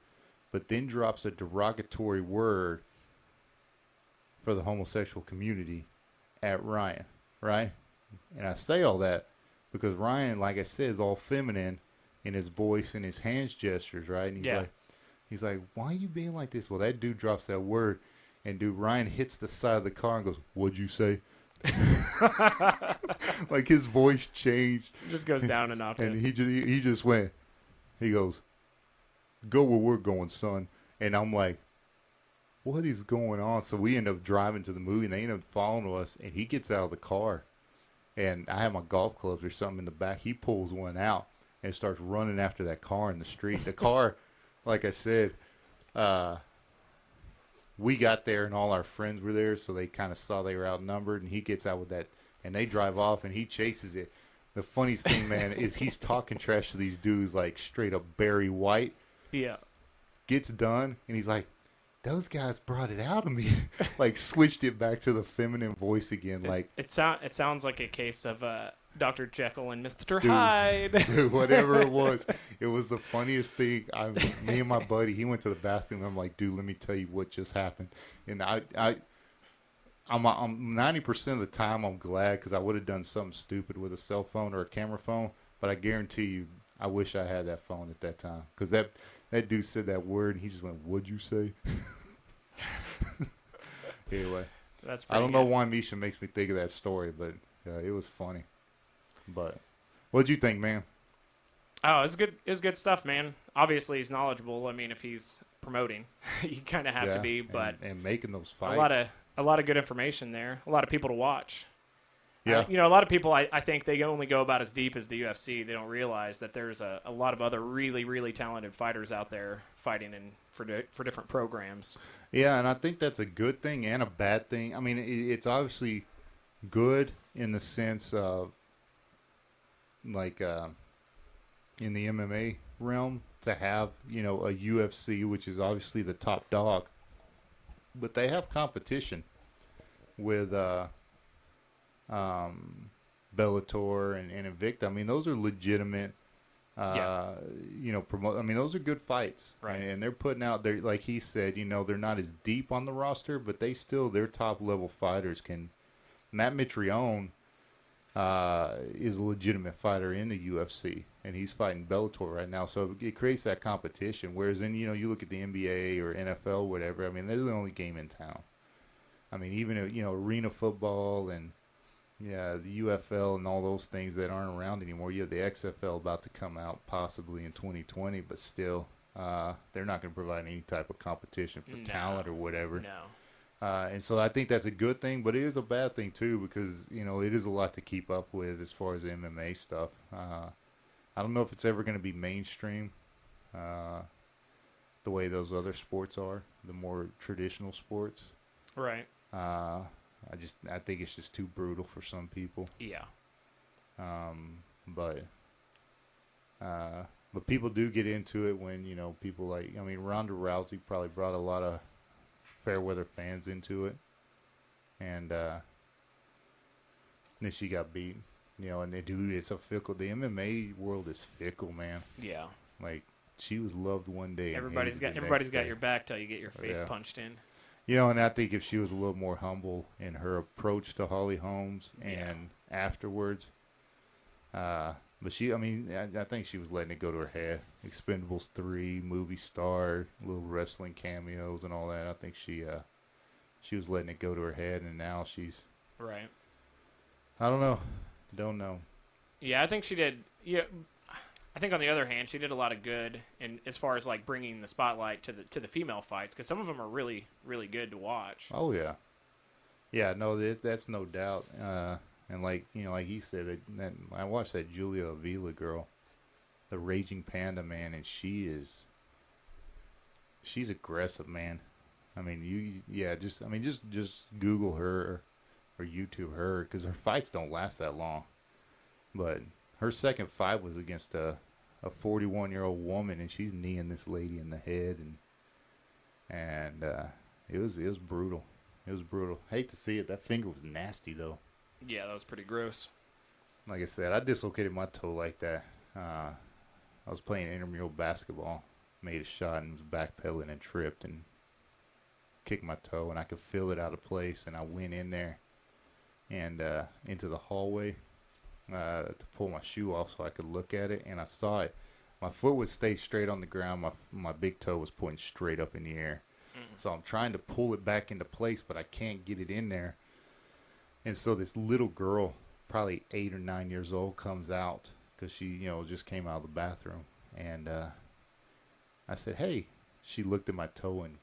but then drops a derogatory word for the homosexual community at Ryan, right? And I say all that because Ryan, like I said, is all feminine in his voice and his hands gestures, right? And he's Yeah. like, he's like, why are you being like this? Well, that dude drops that word, and dude Ryan hits the side of the car and goes, "What'd you say?" like his voice changed, It just goes down a notch. and he just he just went. He goes, "Go where we're going, son." And I'm like, "What is going on?" So we end up driving to the movie, and they end up following us. And he gets out of the car, and I have my golf clubs or something in the back. He pulls one out and starts running after that car in the street. The car, like I said, uh, we got there and all our friends were there, so they kind of saw they were outnumbered. And he gets out with that, and they drive off, and he chases it. The funniest thing, man, is he's talking trash to these dudes like straight up Barry White. yeah. Gets done, and he's like, "Those guys brought it out of me." like switched it back to the feminine voice again. It, Like it sound it sounds like a case of uh, Dr. Jekyll and Mr. Dude. Hyde. Dude, whatever it was, it was the funniest thing. I, me and my buddy, he went to the bathroom. I'm like, dude, let me tell you what just happened. And I, I, I'm, I'm 90% of the time I'm glad because I would have done something stupid with a cell phone or a camera phone. But I guarantee you, I wish I had that phone at that time because that that dude said that word and he just went, "What'd you say?" anyway, That's I don't know why Misha makes me think of that story, but uh, it was funny. But what'd you think, man? Oh, it's good. It's good stuff, man. Obviously, he's knowledgeable. I mean, if he's promoting, you kind of have to be. But and, making those fights, a lot of a lot of good information there. A lot of people to watch. yeah, Uh, you know, a lot of people, I, I think they only go about as deep as the UFC. They don't realize that there's a, a lot of other really, really talented fighters out there fighting in for di- for different programs. yeah, and I think that's a good thing and a bad thing. I mean, it, it's obviously good in the sense of like uh, in the MMA realm to have you know a UFC, which is obviously the top dog, but they have competition with uh, um, Bellator and, and Invicta. I mean, those are legitimate. Uh, Yeah. you know, promote. I mean, those are good fights, Right. And they're putting out there, like he said, you know, they're not as deep on the roster, but they still, their top level fighters can. Matt Mitrione uh, is a legitimate fighter in the UFC, and he's fighting Bellator right now. So it creates that competition. Whereas then, you know, you look at the NBA or NFL, whatever. I mean, they're the only game in town. I mean, even you know, arena football and yeah, the UFL and all those things that aren't around anymore. You have the XFL about to come out possibly in 2020, but still, uh, they're not going to provide any type of competition for No. talent or whatever. No. Uh, and so I think that's a good thing, but it is a bad thing too because you know it is a lot to keep up with as far as MMA stuff. Uh, I don't know if it's ever going to be mainstream, uh, the way those other sports are, the more traditional sports. Right. Uh, I just I think it's just too brutal for some people. Yeah. Um, but uh, but people do get into it when you know people like I mean Ronda Rousey probably brought a lot of fair weather fans into it, and uh, then she got beat. You know, and they do. It's a fickle. The MMA world is fickle, man. Yeah. Like she was loved one day. Everybody's got everybody's got day. your back till you get your face Yeah. punched in. You know, and I think if she was a little more humble in her approach to Holly Holmes and Yeah. afterwards, uh, but she, I mean, I, I think she was letting it go to her head. Expendables three, movie star, little wrestling cameos and all that. I think she, uh, she was letting it go to her head, and now she's, Right. I don't know, don't know. Yeah, I think she did. Yeah, I think on the other hand, she did a lot of good in as far as like bringing the spotlight to the to the female fights because some of them are really really good to watch. Oh yeah, yeah. No, that, that's no doubt. Uh, and like you know, like he said, that, I watched that Julia Avila girl, the Raging Panda man, and she is, she's aggressive, man. I mean, you yeah, just I mean, just just Google her or YouTube her because her fights don't last that long. But her second fight was against a a 41 year old woman, and she's kneeing this lady in the head, and and uh, it was it was brutal. It was brutal. Hate to see it. That finger was nasty though. Yeah, that was pretty gross. Like I said, I dislocated my toe like that. Uh, I was playing intramural basketball, made a shot and was backpedaling and tripped and kicked my toe, and I could feel it out of place. And I went in there and uh, into the hallway uh, to pull my shoe off so I could look at it, and I saw it. My foot would stay straight on the ground. My my big toe was pointing straight up in the air. So I'm trying to pull it back into place, but I can't get it in there. And so this little girl, probably eight or nine years old, comes out because she, you know, just came out of the bathroom. And uh, I said, "Hey." She looked at my toe and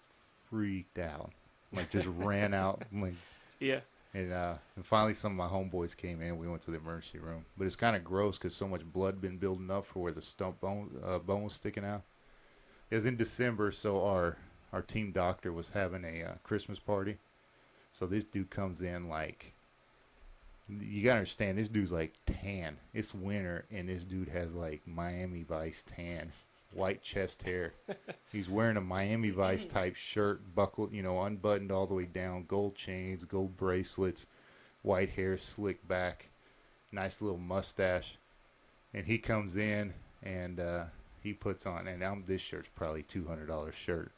freaked out, like just ran out. Like, Yeah. and uh, and finally, some of my homeboys came in. We went to the emergency room, but it's kind of gross because so much blood been building up for where the stump bone uh, bone was sticking out. It was in December, so our our team doctor was having a uh, Christmas party. So this dude comes in like, you gotta understand, this dude's like tan. It's winter, and this dude has like Miami Vice tan, white chest hair. He's wearing a Miami Vice type shirt, buckled, you know, unbuttoned all the way down, gold chains, gold bracelets, white hair slicked back, nice little mustache. And he comes in and uh, he puts on, and I'm, this shirt's probably two hundred dollar shirt,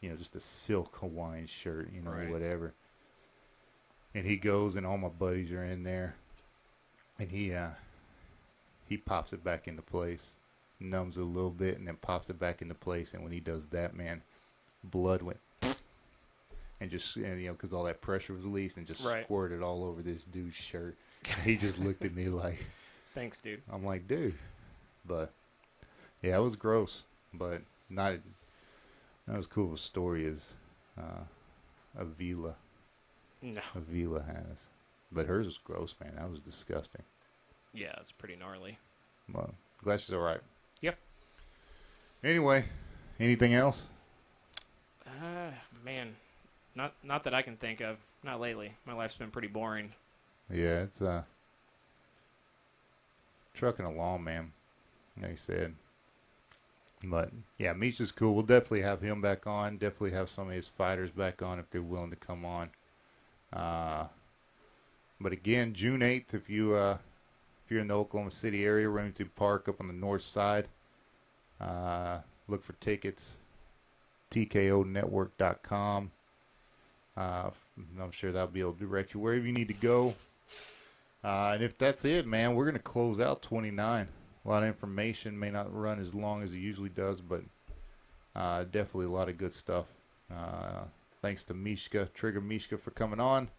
you know, just a silk Hawaiian shirt, you know, Right. whatever. And he goes, and all my buddies are in there, and he uh, he pops it back into place, numbs it a little bit, and then pops it back into place. And when he does that, man, blood went and just and, you know because all that pressure was released and just Right. squirted all over this dude's shirt. And he just looked at me like Thanks, dude. I'm like, dude, but yeah, it was gross, but not not as cool of a story as uh, Avila No. Avila has. But hers was gross, man. That was disgusting. Yeah, it's pretty gnarly. Well, glad she's all right. Yep. Anyway, anything else? Uh, man, not not that I can think of. Not lately. My life's been pretty boring. Yeah, it's uh trucking along, man. Like I said. But yeah, Meech is cool. We'll definitely have him back on. Definitely have some of his fighters back on if they're willing to come on. Uh, but again, June eighth, if you uh, if you're in the Oklahoma City area, Remington Park up on the north side, uh, look for tickets. TKOnetwork.com. Uh, I'm sure that'll be able to direct you wherever you need to go. Uh, and if that's it, man, we're going to close out 29. A lot of information may not run as long as it usually does, but uh, definitely a lot of good stuff. Uh, thanks to Mishka, Trigger Mishka, for coming on.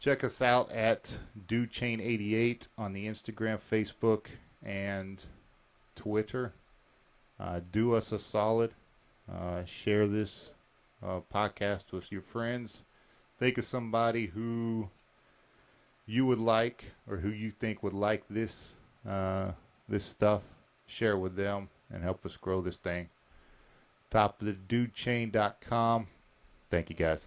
Check us out at DudeChain88 on the Instagram, Facebook, and Twitter. Uh, do us a solid. Uh, share this uh, podcast with your friends. Think of somebody who you would like or who you think would like this uh, this stuff. Share with them and help us grow this thing. Top of the dudechain.com. Thank you, guys.